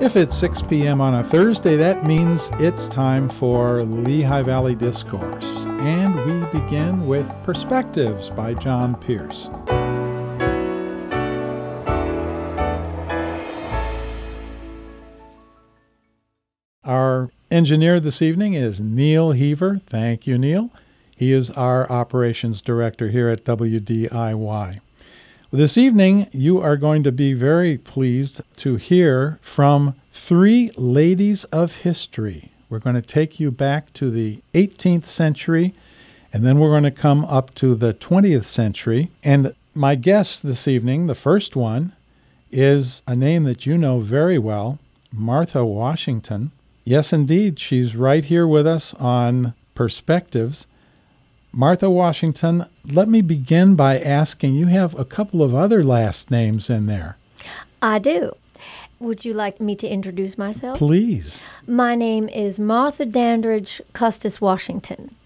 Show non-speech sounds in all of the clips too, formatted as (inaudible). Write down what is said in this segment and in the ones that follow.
If it's 6 p.m. on a Thursday, that means it's time for Lehigh Valley Discourse. And we begin with Perspectives by John Pearce. Our engineer this evening is Neil Heaver. Thank you, Neil. He is our operations director here at WDIY. This evening, you are going to be very pleased to hear from three ladies of history. We're going to take you back to the 18th century, and then we're going to come up to the 20th century. And my guest this evening, the first one, is a name that you know very well Martha Washington. Yes, indeed, she's right here with us on Perspectives. Martha Washington, let me begin by asking you have a couple of other last names in there. I do. Would you like me to introduce myself? Please. My name is Martha Dandridge Custis Washington,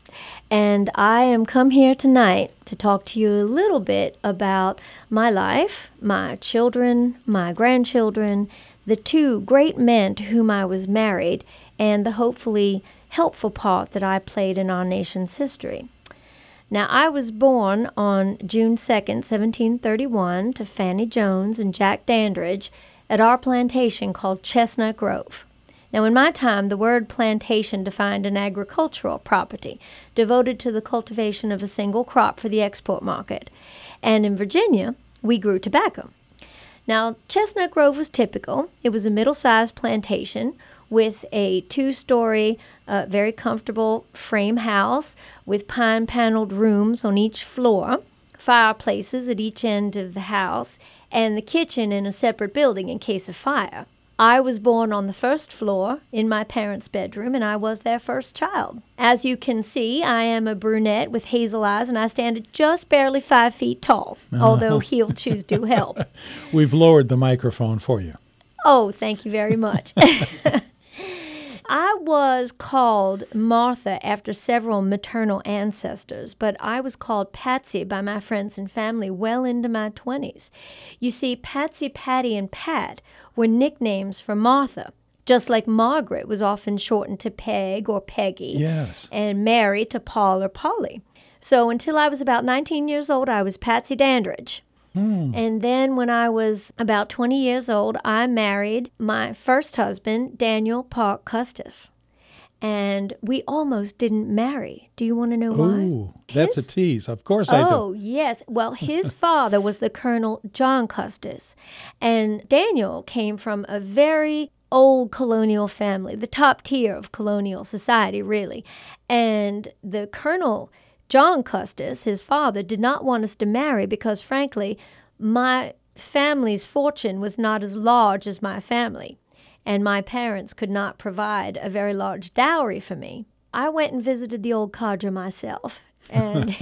and I am come here tonight to talk to you a little bit about my life, my children, my grandchildren, the two great men to whom I was married, and the hopefully helpful part that I played in our nation's history. Now, I was born on June 2nd, 1731, to Fanny Jones and Jack Dandridge at our plantation called Chestnut Grove. Now, in my time, the word plantation defined an agricultural property devoted to the cultivation of a single crop for the export market. And in Virginia, we grew tobacco. Now, Chestnut Grove was typical. It was a middle sized plantation with a two story, uh, very comfortable frame house with pine paneled rooms on each floor, fireplaces at each end of the house, and the kitchen in a separate building in case of fire. I was born on the first floor in my parents' bedroom, and I was their first child. As you can see, I am a brunette with hazel eyes, and I stand at just barely five feet tall, (laughs) although heel shoes do help. We've lowered the microphone for you. Oh, thank you very much. (laughs) I was called Martha after several maternal ancestors, but I was called Patsy by my friends and family well into my 20s. You see, Patsy, Patty, and Pat were nicknames for Martha. Just like Margaret was often shortened to Peg or Peggy, Yes. and Mary to Paul or Polly. So until I was about 19 years old, I was Patsy Dandridge. Hmm. And then when I was about 20 years old, I married my first husband, Daniel Park Custis. And we almost didn't marry. Do you want to know why? Ooh, that's a tease. Of course I do. Oh, yes. Well, his (laughs) father was the Colonel John Custis, and Daniel came from a very old colonial family, the top tier of colonial society, really. And the Colonel John Custis, his father, did not want us to marry because, frankly, my family's fortune was not as large as my family, and my parents could not provide a very large dowry for me. I went and visited the old codger myself, and (laughs)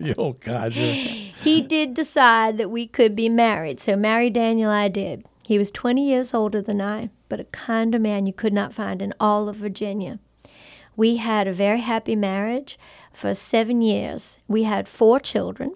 The old codger. (laughs) he did decide that we could be married. So marry Daniel I did. He was 20 years older than I, but a kinder man you could not find in all of Virginia. We had a very happy marriage for seven years. We had four children.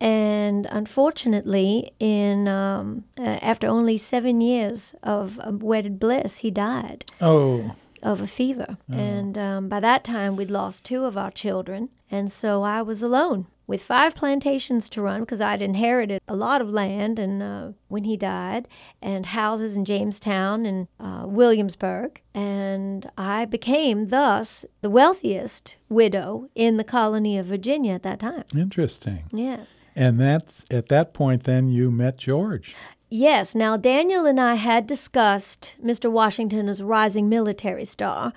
And unfortunately, in um, uh, after only seven years of um, wedded bliss, he died Oh, of a fever. And um, by that time, we'd lost two of our children. And so I was alone with five plantations to run because I'd inherited a lot of land and uh, when he died, and houses in Jamestown and uh, Williamsburg. And I became thus the wealthiest widow in the colony of Virginia at that time. interesting. Yes. And that's at that point then you met George. Yes. Now, Daniel and I had discussed Mr. Washington as a rising military star,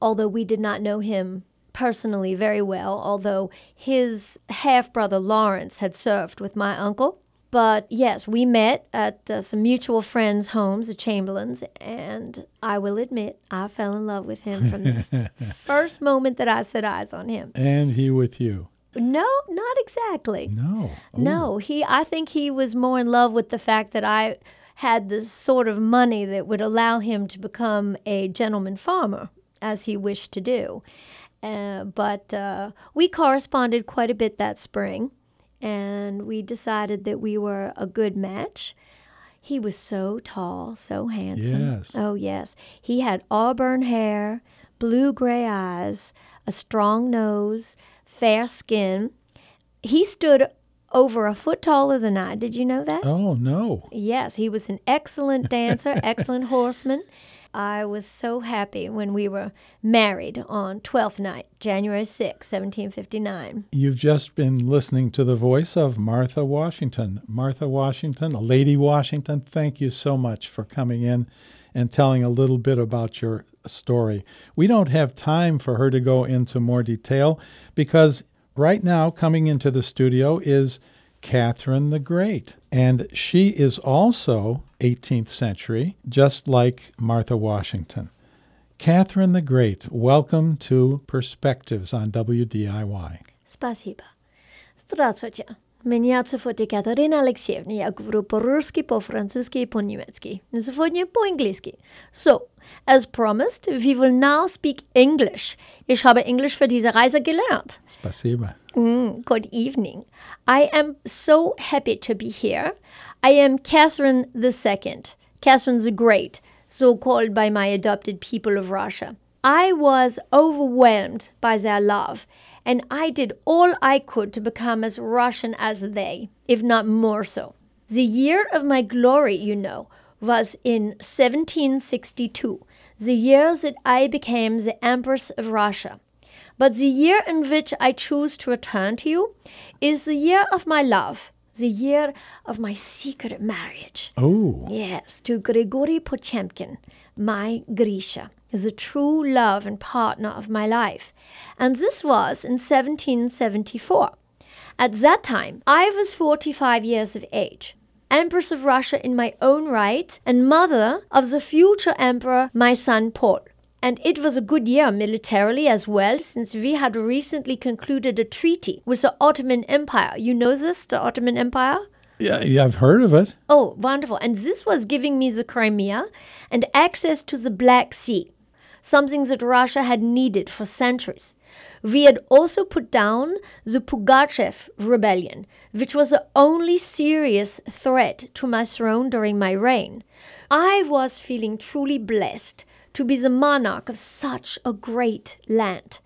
although we did not know him personally very well, although his half brother Lawrence had served with my uncle. But yes, we met at uh, some mutual friends' homes, the Chamberlains, and I will admit I fell in love with him from the (laughs) first moment that I set eyes on him. And he with you. No, not exactly. No. Oh, No, he. I think he was more in love with the fact that I had the sort of money that would allow him to become a gentleman farmer, as he wished to do. Uh, but uh, we corresponded quite a bit that spring, and we decided that we were a good match. He was so tall, so handsome. Yes. Oh, yes. He had auburn hair, blue gray eyes, a strong nose, fair skin. He stood over a foot taller than I. Did you know that? Oh, no. Yes, he was an excellent dancer, (laughs) excellent horseman. I was so happy when we were married on Twelfth Night, January 6, 1759. You've just been listening to the voice of Martha Washington. Martha Washington, Lady Washington, thank you so much for coming in and telling a little bit about your story. We don't have time for her to go into more detail because right now, coming into the studio is Catherine the Great. And she is also 18th century, just like Martha Washington. Catherine the Great, welcome to Perspectives on WDIY. Спасибо. Здравствуйте. Меня зовут Екатерина Алексеевна. Я говорю по-русски, по-французски и по-немецки. Сегодня по-английски. So, as promised, we will now speak English. Ich habe Englisch für diese Reise gelernt. Спасибо. Mm, good evening. I am so happy to be here. I am Catherine II, Catherine the Great, so called by my adopted people of Russia. I was overwhelmed by their love, and I did all I could to become as Russian as they, if not more so. The year of my glory, you know, was in 1762, the year that I became the Empress of Russia. But the year in which I choose to return to you is the year of my love, the year of my secret marriage. Oh, Yes, to Grigory Potemkin, my Grisha, the true love and partner of my life. And this was in 1774. At that time, I was 45 years of age, Empress of Russia in my own right, and mother of the future Emperor, my son Paul. And it was a good year militarily as well, since we had recently concluded a treaty with the Ottoman Empire. You know this, the Ottoman Empire? Yeah, yeah, I've heard of it. Oh, wonderful. And this was giving me the Crimea and access to the Black Sea, something that Russia had needed for centuries. We had also put down the Pugachev rebellion, which was the only serious threat to my throne during my reign. I was feeling truly blessed to be the monarch of such a great land.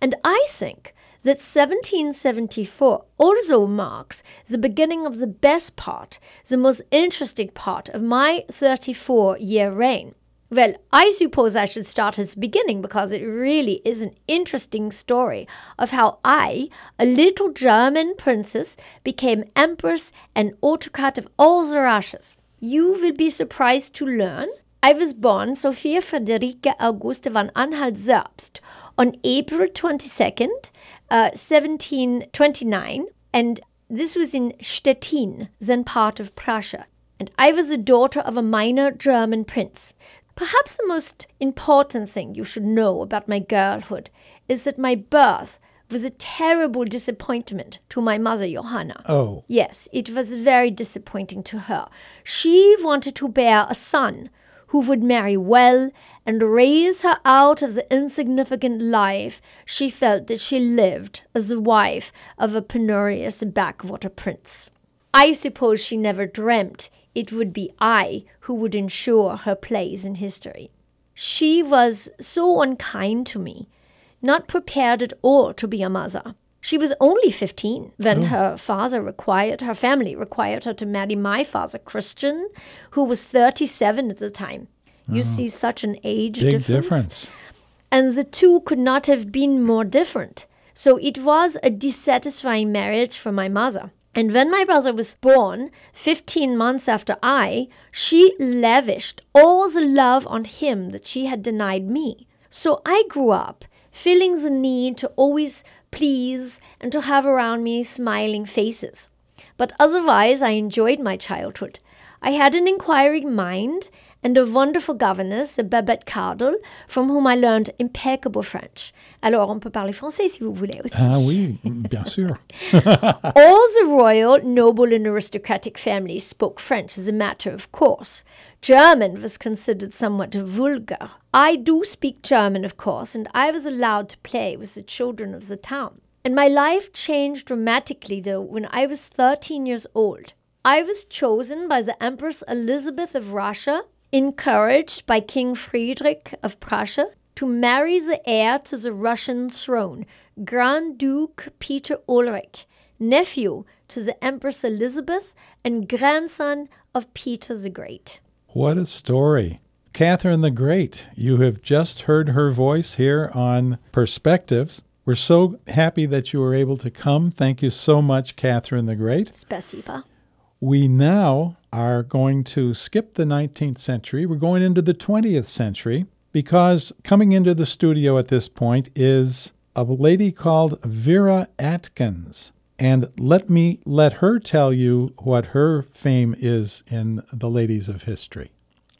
And I think that 1774 also marks the beginning of the best part, the most interesting part of my 34 year reign. Well, I suppose I should start at the beginning because it really is an interesting story of how I, a little German princess, became empress and autocrat of all the Russias. You will be surprised to learn I was born Sophia Friederike Auguste von Anhalt-Zerbst on April 22nd, uh, 1729, and this was in Stettin, then part of Prussia. And I was the daughter of a minor German prince. Perhaps the most important thing you should know about my girlhood is that my birth was a terrible disappointment to my mother, Johanna. Oh, Yes, it was very disappointing to her. She wanted to bear a son who would marry well and raise her out of the insignificant life she felt that she lived as the wife of a penurious backwater prince. I suppose she never dreamt it would be I who would ensure her place in history. She was so unkind to me, not prepared at all to be a mother. She was only 15 when oh. her father required, her family required her to marry my father, Christian, who was 37 at the time. You see such an age big difference. difference. And the two could not have been more different. So it was a dissatisfying marriage for my mother. And when my brother was born, 15 months after I, she lavished all the love on him that she had denied me. So I grew up feeling the need to always please and to have around me smiling faces. But otherwise, I enjoyed my childhood. I had an inquiring mind and a wonderful governess, Babette Cardel, from whom I learned impeccable French. Alors, on peut parler français si vous voulez aussi. Ah oui, bien sûr. (laughs) All the royal, noble, and aristocratic families spoke French as a matter of course. German was considered somewhat vulgar. I do speak German, of course, and I was allowed to play with the children of the town. And my life changed dramatically, though, when I was 13 years old. I was chosen by the Empress Elizabeth of Russia, encouraged by King Friedrich of Prussia, to marry the heir to the Russian throne, Grand Duke Peter Ulrich, nephew to the Empress Elizabeth and grandson of Peter the Great. What a story. Catherine the Great, you have just heard her voice here on Perspectives. We're so happy that you were able to come. Thank you so much, Catherine the Great. Spasiba. We now are going to skip the 19th century. We're going into the 20th century because coming into the studio at this point is a lady called Vera Atkins. And let me let her tell you what her fame is in the ladies of history.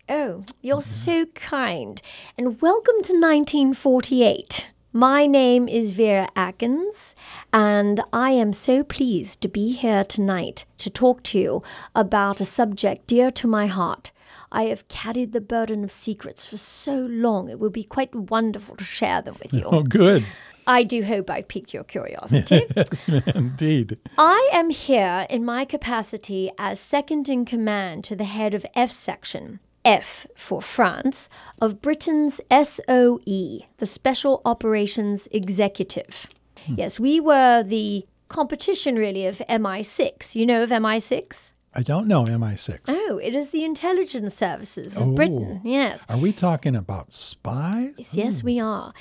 Oh, you're so kind. And welcome to 1948. My name is Vera Atkins, and I am so pleased to be here tonight to talk to you about a subject dear to my heart. I have carried the burden of secrets for so long, it would be quite wonderful to share them with you. (laughs) Oh, good. I do hope I've piqued your curiosity. (laughs) Yes, indeed. I am here in my capacity as second in command to the head of F Section, F for France, of Britain's SOE, the Special Operations Executive. Hmm. Yes, we were the competition really of MI6. You know of MI6? I don't know MI6. Oh, it is the intelligence services of Oh. Britain. Yes. Are we talking about spies? Yes, yes, hmm. we are.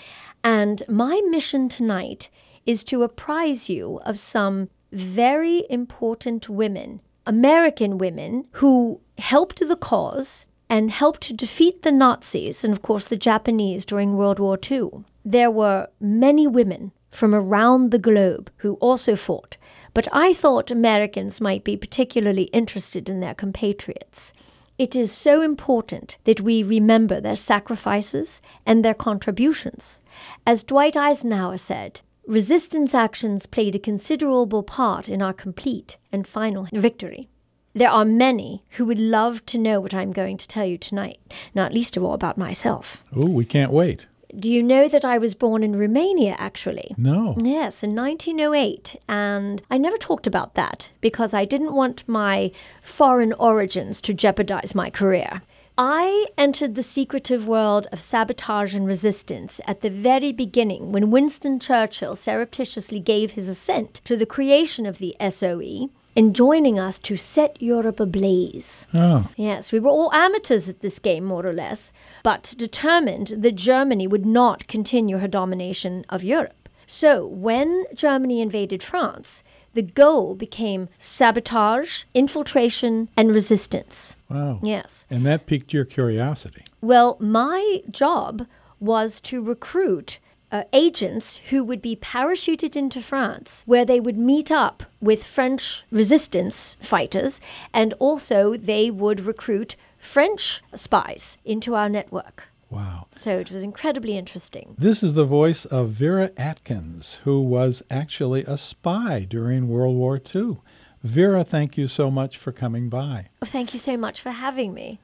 And my mission tonight is to apprise you of some very important women, American women, who helped the cause and helped to defeat the Nazis and, of course, the Japanese during World War II. There were many women from around the globe who also fought, but I thought Americans might be particularly interested in their compatriots. It is so important that we remember their sacrifices and their contributions. As Dwight Eisenhower said, resistance actions played a considerable part in our complete and final victory. There are many who would love to know what I'm going to tell you tonight, not least of all about myself. Oh, we can't wait. Do you know that I was born in Romania, actually? No. Yes, in 1908. And I never talked about that because I didn't want my foreign origins to jeopardize my career. I entered the secretive world of sabotage and resistance at the very beginning when Winston Churchill surreptitiously gave his assent to the creation of the SOE and joining us to set Europe ablaze. Oh, Yes, we were all amateurs at this game, more or less, but determined that Germany would not continue her domination of Europe. So, when Germany invaded France, the goal became sabotage, infiltration, and resistance. wow. Yes. And that piqued your curiosity. Well, my job was to recruit uh, agents who would be parachuted into France, where they would meet up with French resistance fighters, and also they would recruit French spies into our network. Wow. So it was incredibly interesting. This is the voice of Vera Atkins, who was actually a spy during World War II. Vera, thank you so much for coming by. Oh, thank you so much for having me.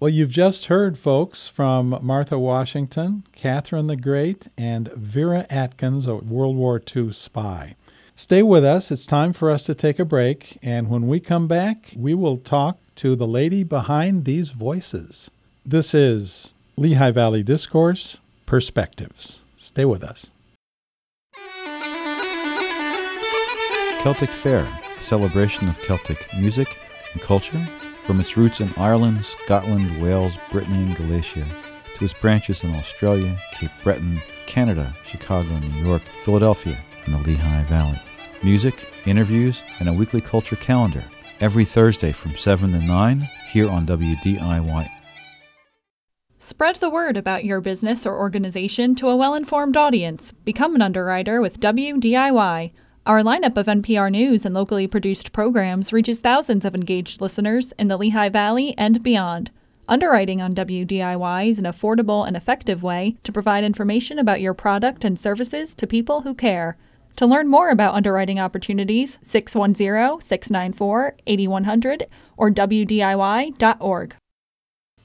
Well, you've just heard, folks, from Martha Washington, Catherine the Great, and Vera Atkins, a World War II spy. Stay with us. It's time for us to take a break. And when we come back, we will talk to the lady behind these voices. This is Lehigh Valley Discourse Perspectives. Stay with us. Celtic Fair, a celebration of Celtic music and culture, from its roots in Ireland, Scotland, Wales, Brittany, and Galicia, to its branches in Australia, Cape Breton, Canada, Chicago, New York, Philadelphia, and the Lehigh Valley. Music, interviews, and a weekly culture calendar every Thursday from 7 to 9 here on WDIY Spread the word about your business or organization to a well informed audience. Become an underwriter with WDIY. Our lineup of NPR news and locally produced programs reaches thousands of engaged listeners in the Lehigh Valley and beyond. Underwriting on WDIY is an affordable and effective way to provide information about your product and services to people who care. To learn more about underwriting opportunities, 610 694 8100 or WDIY.org.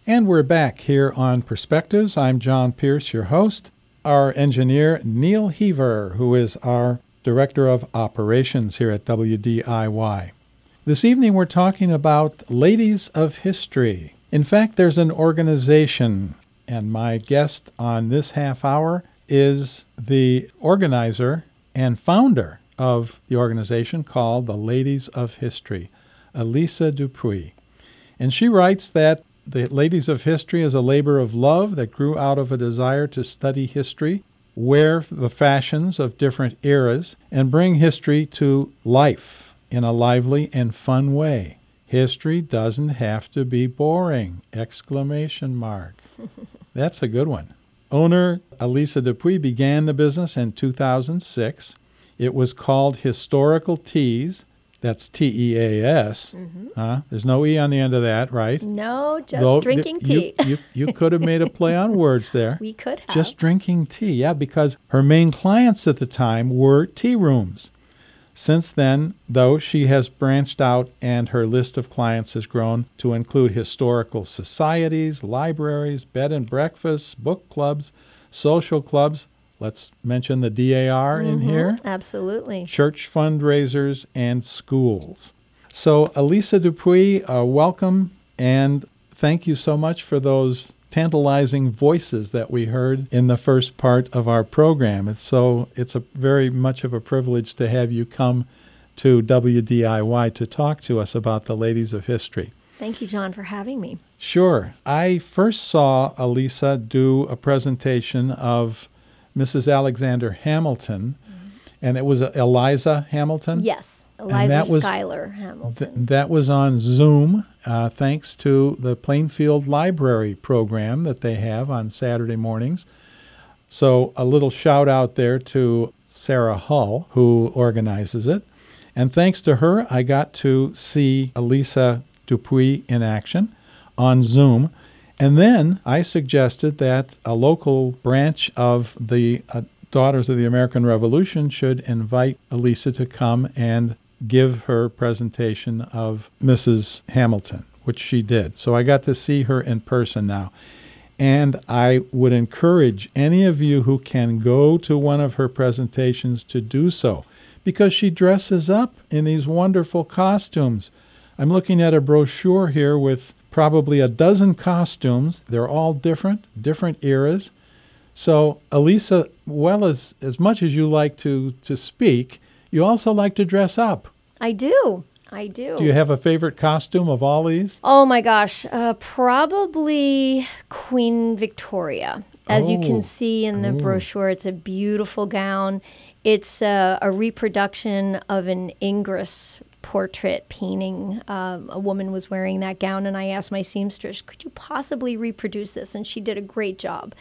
And we're back here on Perspectives. I'm John Pearce, your host. Our engineer, Neil Heaver, who is our Director of Operations here at WDIY. This evening we're talking about Ladies of History. In fact, there's an organization, and my guest on this half hour is the organizer and founder of the organization called the Ladies of History, Alisa Dupuy. And she writes that the Ladies of History is a labor of love that grew out of a desire to study history, wear the fashions of different eras, and bring history to life in a lively and fun way. History doesn't have to be boring! Exclamation mark. (laughs) That's a good one. Owner Alisa Dupuy began the business in 2006. It was called Historical Teas. That's T E A S. Mm-hmm. Huh? There's no E on the end of that, right? No, just Though drinking th- tea. You, you, you could have made a play on (laughs) words there. we could have. Just drinking tea, yeah, because her main clients at the time were tea rooms. Since then, though, she has branched out and her list of clients has grown to include historical societies, libraries, bed and breakfasts, book clubs, social clubs. Let's mention the DAR in here Absolutely. church fundraisers, and schools. So, Alisa Dupuy, uh, welcome and thank you so much for those tantalizing voices that we heard in the first part of our program. It's so it's a very much of a privilege to have you come to WDIY to talk to us about the ladies of history. Thank you, John, for having me. Sure. I first saw Alisa do a presentation of Mrs. Alexander Hamilton, and it was Eliza Hamilton. Yes, Eliza that was- Schuyler Th- Hamilton. that was on Zoom, uh, thanks to the Plainfield Library program that they have on Saturday mornings. So, a little shout out there to Sarah Hull, who organizes it. And thanks to her, I got to see Alisa Dupuy in action on Zoom. And then I suggested that a local branch of the uh, Daughters of the American Revolution should invite Alisa to come and give her presentation of Mrs. Hamilton, which she did. So I got to see her in person now. And I would encourage any of you who can go to one of her presentations to do so because she dresses up in these wonderful costumes. I'm looking at a brochure here with probably a dozen costumes. They're all different, different eras. So, Alisa, well as as much as you like to to speak, you also like to dress up. I do. I do. Do you have a favorite costume of all these? Oh my gosh, uh, probably Queen Victoria. As you Oh, can see in the brochure, it's a beautiful gown. It's uh, a reproduction of an Ingres portrait painting. Um, a woman was wearing that gown, and I asked my seamstress, "Could you possibly reproduce this?" And she did a great job.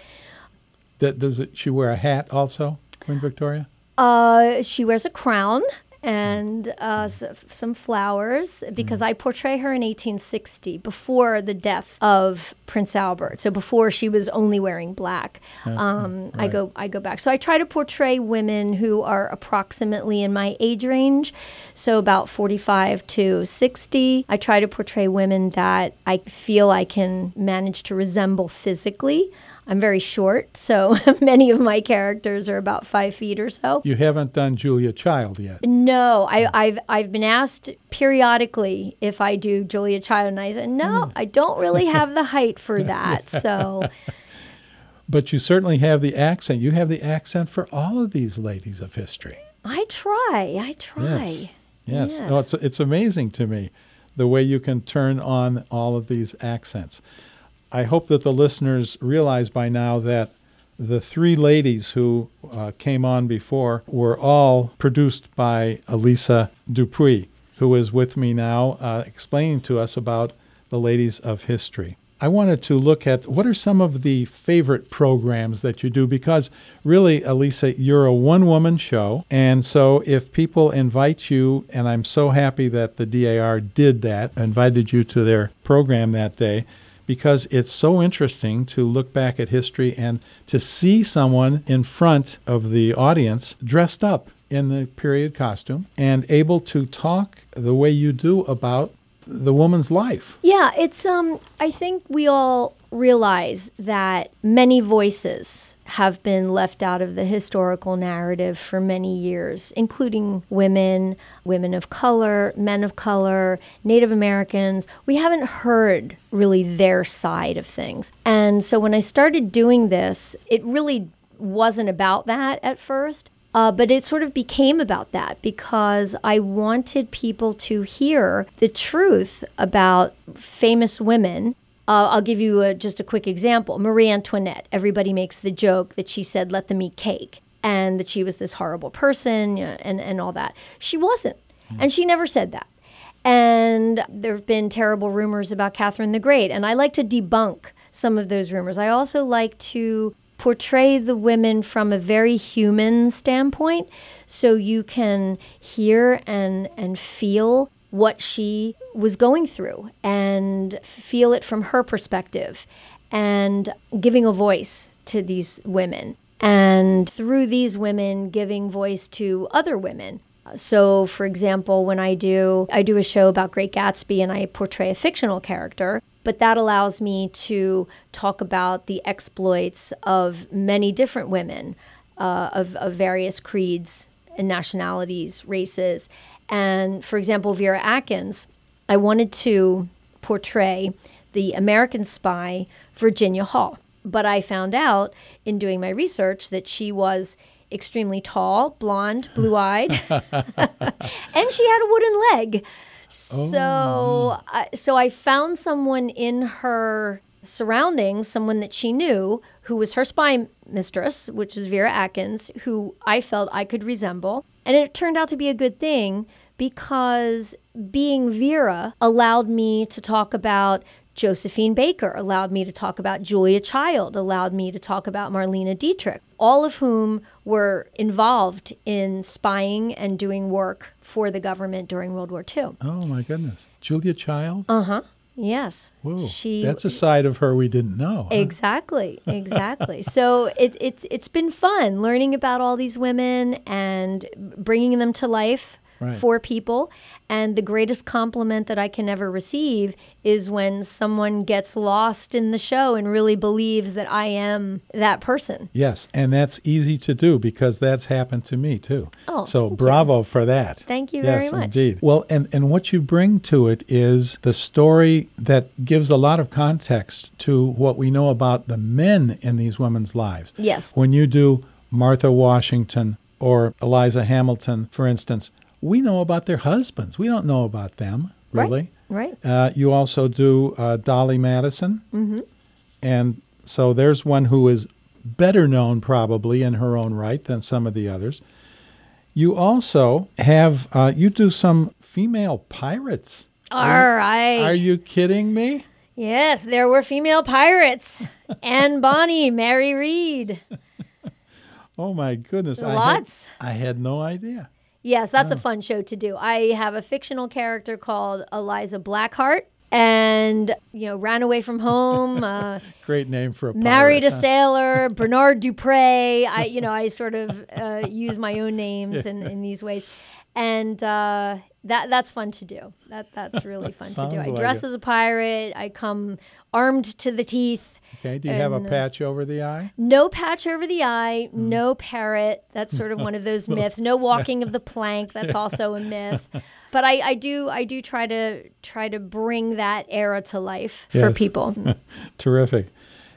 That does it, she wear a hat also, Queen Victoria? Uh, she wears a crown and uh, s- some flowers because I portray her in 1860 before the death of Prince Albert. So before she was only wearing black. Um, I go I go back. So I try to portray women who are approximately in my age range, so about 45 to 60. I try to portray women that I feel I can manage to resemble physically. I'm very short, so (laughs) many of my characters are about five feet or so. You haven't done Julia Child yet. No, I, I've I've been asked periodically if I do Julia Child, and I said no, hmm. I don't really have the (laughs) height for that. So (laughs) But you certainly have the accent. You have the accent for all of these ladies of history. I try, I try. Yes. Yes. No, Yes. it's, it's amazing to me the way you can turn on all of these accents. I hope that the listeners realize by now that the three ladies who uh, came on before were all produced by Alisa Dupuy, who is with me now uh, explaining to us about the ladies of history. I wanted to look at what are some of the favorite programs that you do because really, Alisa, you're a one woman show. And so if people invite you, and I'm so happy that the DAR did that, invited you to their program that day, because it's so interesting to look back at history and to see someone in front of the audience dressed up in the period costume and able to talk the way you do about the woman's life. Yeah, it's um I think we all realize that many voices have been left out of the historical narrative for many years, including women, women of color, men of color, Native Americans. We haven't heard really their side of things. And so when I started doing this, it really wasn't about that at first. Uh, but it sort of became about that because I wanted people to hear the truth about famous women. Uh, I'll give you a, just a quick example. Marie Antoinette, everybody makes the joke that she said, let them eat cake, and that she was this horrible person and, and all that. She wasn't. And she never said that. And there have been terrible rumors about Catherine the Great, and I like to debunk some of those rumors. I also like to portray the women from a very human standpoint so you can hear and and feel what she was going through and feel it from her perspective and giving a voice to these women. And through these women giving voice to other women. So for example when i do i do a show about great gatsby and i portray a fictional character but that allows me to talk about the exploits of many different women uh, of, of various creeds and nationalities, races. And for example, Vera Atkins, I wanted to portray the American spy Virginia Hall. But I found out in doing my research that she was extremely tall, blonde, blue eyed, (laughs) (laughs) and she had a wooden leg. So, oh. I so I found someone in her surroundings, someone that she knew, who was her spy mistress, which was Vera Atkins, who I felt I could resemble. And it turned out to be a good thing because being Vera allowed me to talk about Josephine Baker, allowed me to talk about Julia Child, allowed me to talk about Marlene Dietrich, all of whom were involved in spying and doing work for the government during World War II. Oh my goodness, Julia Child. Uh huh. Yes. Whoa, She that's a side of her we didn't know. huh? Exactly, exactly. so it, it's it's been fun learning about all these women and bringing them to life Right. for people. And the greatest compliment that I can ever receive is when someone gets lost in the show and really believes that I am that person. Yes, and that's easy to do because that's happened to me too. Oh, so thank you. bravo for that. Thank you yes, very much. indeed. Well, and and what you bring to it is the story that gives a lot of context to what we know about the men in these women's lives. Yes. When you do Martha Washington or Eliza Hamilton, for instance, we know about their husbands. We don't know about them really. Right. Uh, you also do uh, Dolley Madison. Mm-hmm. And so there's one who is better known, probably, in her own right than some of the others. You also have, uh, you do some female pirates. All right. Are you kidding me? yes, there were female pirates. (laughs) Anne Bonny, Mary Read. (laughs) Oh, my goodness. I had- Lots. I had no idea. Yes, that's a fun show to do. I have a fictional character called Eliza Blackheart, and you know, ran away from home, uh, (laughs) Great name for a pirate. married a huh? sailor, (laughs) Bernard Dupre. I, you know, I sort of uh, use my own names in, in these ways, and uh, that that's fun to do. That that's (laughs) really fun to do. I like dress it. as a pirate. I come armed to the teeth. Okay. Do you have a uh, patch over the eye? No patch over the eye, Hmm. no parrot. That's sort of one of (laughs) those myths. No walking of the (laughs) plank. That's also a myth. But I, I do I do try to try to bring that era to life for people. Terrific.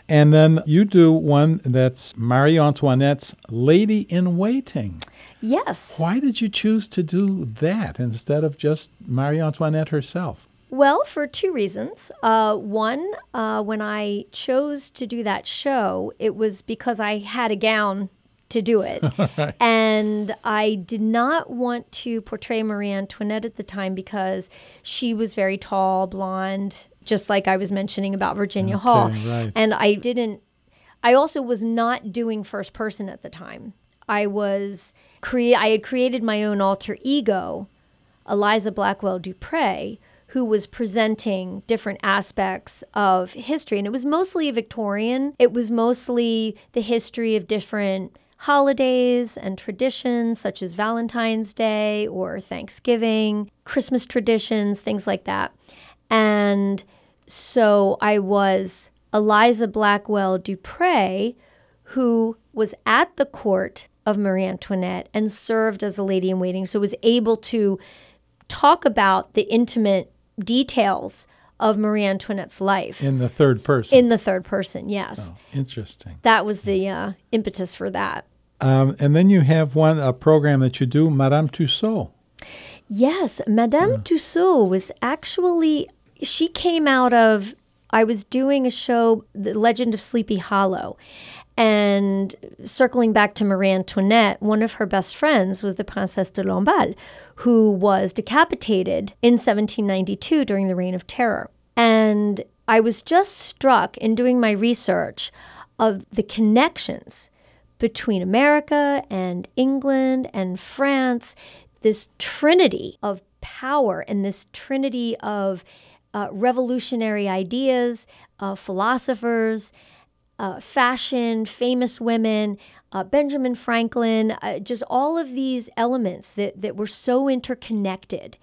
And then you do one that's Marie Antoinette's Lady in Waiting. Yes. Why did you choose to do that instead of just Marie Antoinette herself? Well, for two reasons. Uh, one, uh, when I chose to do that show, it was because I had a gown to do it. (laughs) And I did not want to portray Marie Antoinette at the time because she was very tall, blonde, just like I was mentioning about Virginia Hall. right. And I didn't, I also was not doing first person at the time. I was crea- I had created my own alter ego, Eliza Blackwell Dupre, who was presenting different aspects of history. And it was mostly Victorian, it was mostly the history of different holidays and traditions, such as Valentine's Day or Thanksgiving, Christmas traditions, things like that. And so I was Eliza Blackwell Dupre, who was at the court of Marie Antoinette and served as a lady in waiting. So was able to talk about the intimate details of Marie Antoinette's life In the third person. in the third person. Yes. oh, interesting. That was the uh, impetus for that. Um, and then you have one a program that you do, Madame Tussaud. Yes, Madame Tussaud was actually she came out of I was doing a show, The Legend of Sleepy Hollow. And circling back to Marie Antoinette, one of her best friends was the Princesse de Lamballe, who was decapitated in 1792 during the Reign of Terror. And I was just struck in doing my research of the connections between America and England and France, this trinity of power and this trinity of uh, revolutionary ideas, uh, philosophers, uh, fashion, famous women, uh, Benjamin Franklin, uh, just all of these elements that, that were so interconnected.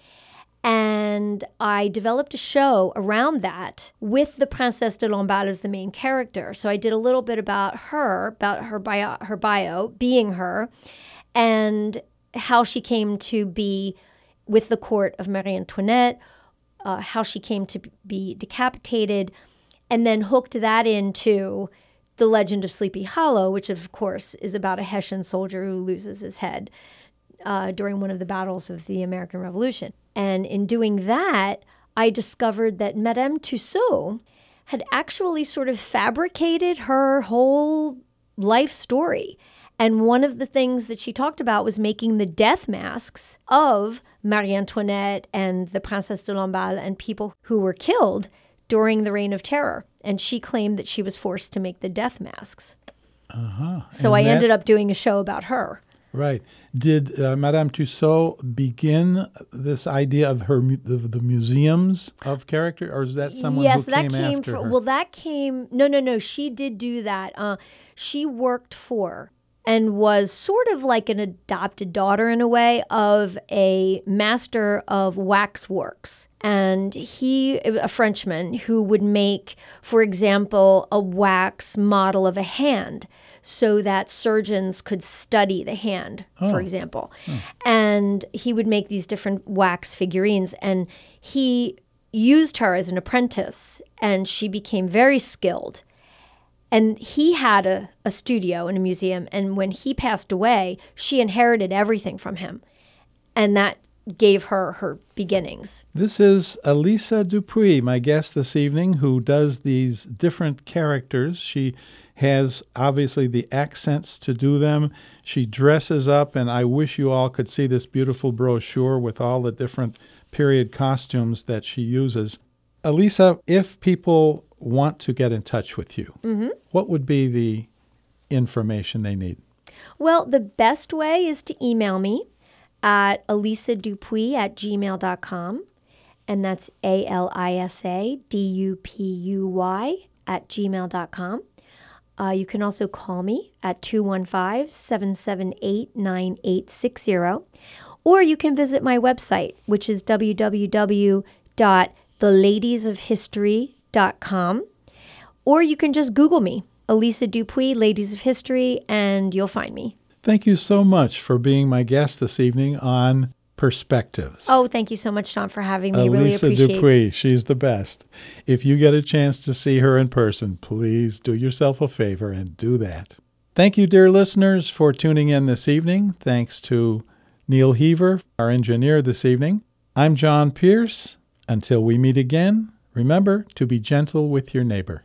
And I developed a show around that with the Princesse de Lamballe as the main character. So I did a little bit about her, about her bio, her bio, being her, and how she came to be with the court of Marie Antoinette, uh, how she came to be decapitated, and then hooked that into the legend of Sleepy Hollow, which of course is about a Hessian soldier who loses his head uh, during one of the battles of the American Revolution. And in doing that, I discovered that Madame Tussaud had actually sort of fabricated her whole life story. And one of the things that she talked about was making the death masks of Marie Antoinette and the Princesse de Lamballe and people who were killed during the Reign of Terror. And she claimed that she was forced to make the death masks. Uh-huh. So And I that- ended up doing a show about her. Right. Did uh, Madame Tussaud begin this idea of her the, the museums of character, or is that someone yes, who that came, came after from. her? Well, that came. No, no, no. She did do that. Uh, she worked for and was sort of like an adopted daughter in a way of a master of waxworks. And he, a Frenchman, who would make, for example, a wax model of a hand so that surgeons could study the hand, for oh. example. Hmm. And he would make these different wax figurines. And he used her as an apprentice, and she became very skilled. And he had a, a studio and a museum. And when he passed away, she inherited everything from him. And that gave her her beginnings. This is Alisa Dupuy, my guest this evening, who does these different characters. She has obviously the accents to do them. She dresses up, and I wish you all could see this beautiful brochure with all the different period costumes that she uses. Alisa, if people want to get in touch with you, what would be the information they need? Well, the best way is to email me at alisadupuy at gmail.com. And that's A L I S A D U P U Y at gmail.com. Uh, you can also call me at 215 778 9860. Or you can visit my website, which is www.theladiesofhistory.com. Or you can just Google me, Alisa Dupuy, Ladies of History, and you'll find me. Thank you so much for being my guest this evening on Perspectives. Oh, thank you so much, Sean, for having me. really Alisa appreciate Dupuy, she's the best. If you get a chance to see her in person, please do yourself a favor and do that. Thank you, dear listeners, for tuning in this evening. Thanks to Neil Heaver, our engineer this evening. I'm John Pearce. Until we meet again, remember to be gentle with your neighbor.